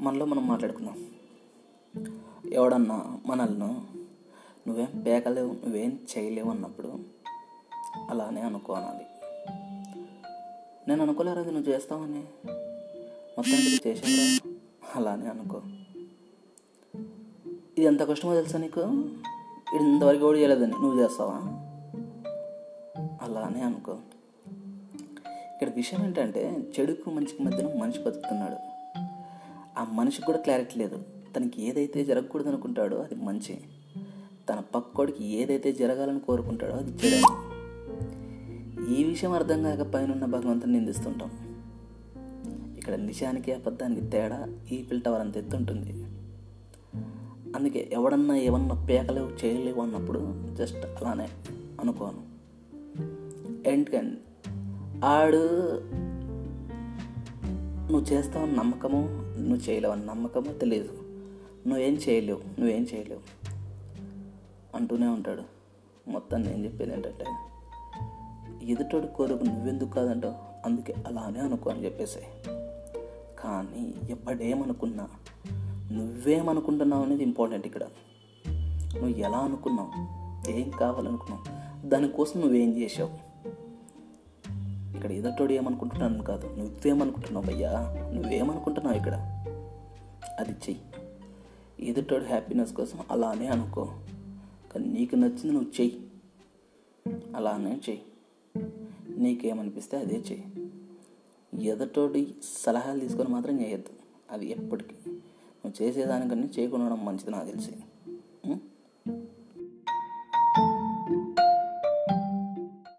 మనలో మనం మాట్లాడుకుందాం. ఎవడన్నా మనల్ని నువ్వేం పేకలేవు నువ్వేం చేయలేవు అన్నప్పుడు అలానే అనుకోనాలి. నేను అనుకోలేరు అది నువ్వు చేస్తావని. మొత్తానికి చేసావురా అలానే అనుకో. ఇది ఎంత కష్టమో తెలుసా నీకు? ఇది ఇంతవరకు కూడా చేయలేదని. నువ్వు చేస్తావా? అలానే అనుకో. ఇక్కడ విషయం ఏంటంటే చెడుకు మంచికి మధ్యన మనిషి బతుకుతున్నాడు. ఆ మనిషికి కూడా క్లారిటీ లేదు. తనకి ఏదైతే జరగకూడదు అనుకుంటాడో అది మంచి. తన పక్కోడికి ఏదైతే జరగాలని కోరుకుంటాడో అది చెడు ఈ విషయం అర్థం కాక పైన భగవంతుని నిందిస్తుంటాం. ఇక్కడ నిజానికి అబద్ధానికి తేడా ఈ ఫిల్టవర్ అంత ఎత్తుంటుంది అందుకే ఎవడన్నా ఏమన్నా పేకలేవు చేయలేవు అన్నప్పుడు జస్ట్ అలానే అనుకోను. ఎండ్ ఆడు నువ్వు చేస్తావని నమ్మకము నువ్వు చేయలేవని నమ్మకము తెలియదు నువ్వేం చేయలేవు నువ్వేం చేయలేవు. అంటూనే ఉంటాడు. మొత్తం నేను చెప్పేది ఏంటంటే ఎదుటోడు కోరుకు నువ్వెందుకు కాదంటావు? అందుకే అలానే అనుకో అని చెప్పేసి కానీ ఎప్పుడేమనుకున్నా నువ్వేమనుకుంటున్నావు అనేది ఇంపార్టెంట్ ఇక్కడ. నువ్వు ఎలా అనుకున్నావు? ఏం కావాలనుకున్నావు? దానికోసం నువ్వేం చేసావు? ఇక్కడ ఎదుటోడు ఏమనుకుంటున్నాను కాదు నువ్వేమనుకుంటున్నావు అయ్యా నువ్వేమనుకుంటున్నావు ఇక్కడ? అది చెయ్యి. ఎదుటోడు హ్యాపీనెస్ కోసం అలానే అనుకో. కానీ నీకు నచ్చింది నువ్వు చెయ్యి. అలానే చెయ్యి. నీకేమనిపిస్తే అదే చెయ్యి. ఎదటోడి సలహాలు తీసుకొని మాత్రం చేయొద్దు. అది ఎప్పటికీ. నువ్వు చేసేదానికన్నా చేయకుండా మంచిది నాకు తెలిసి.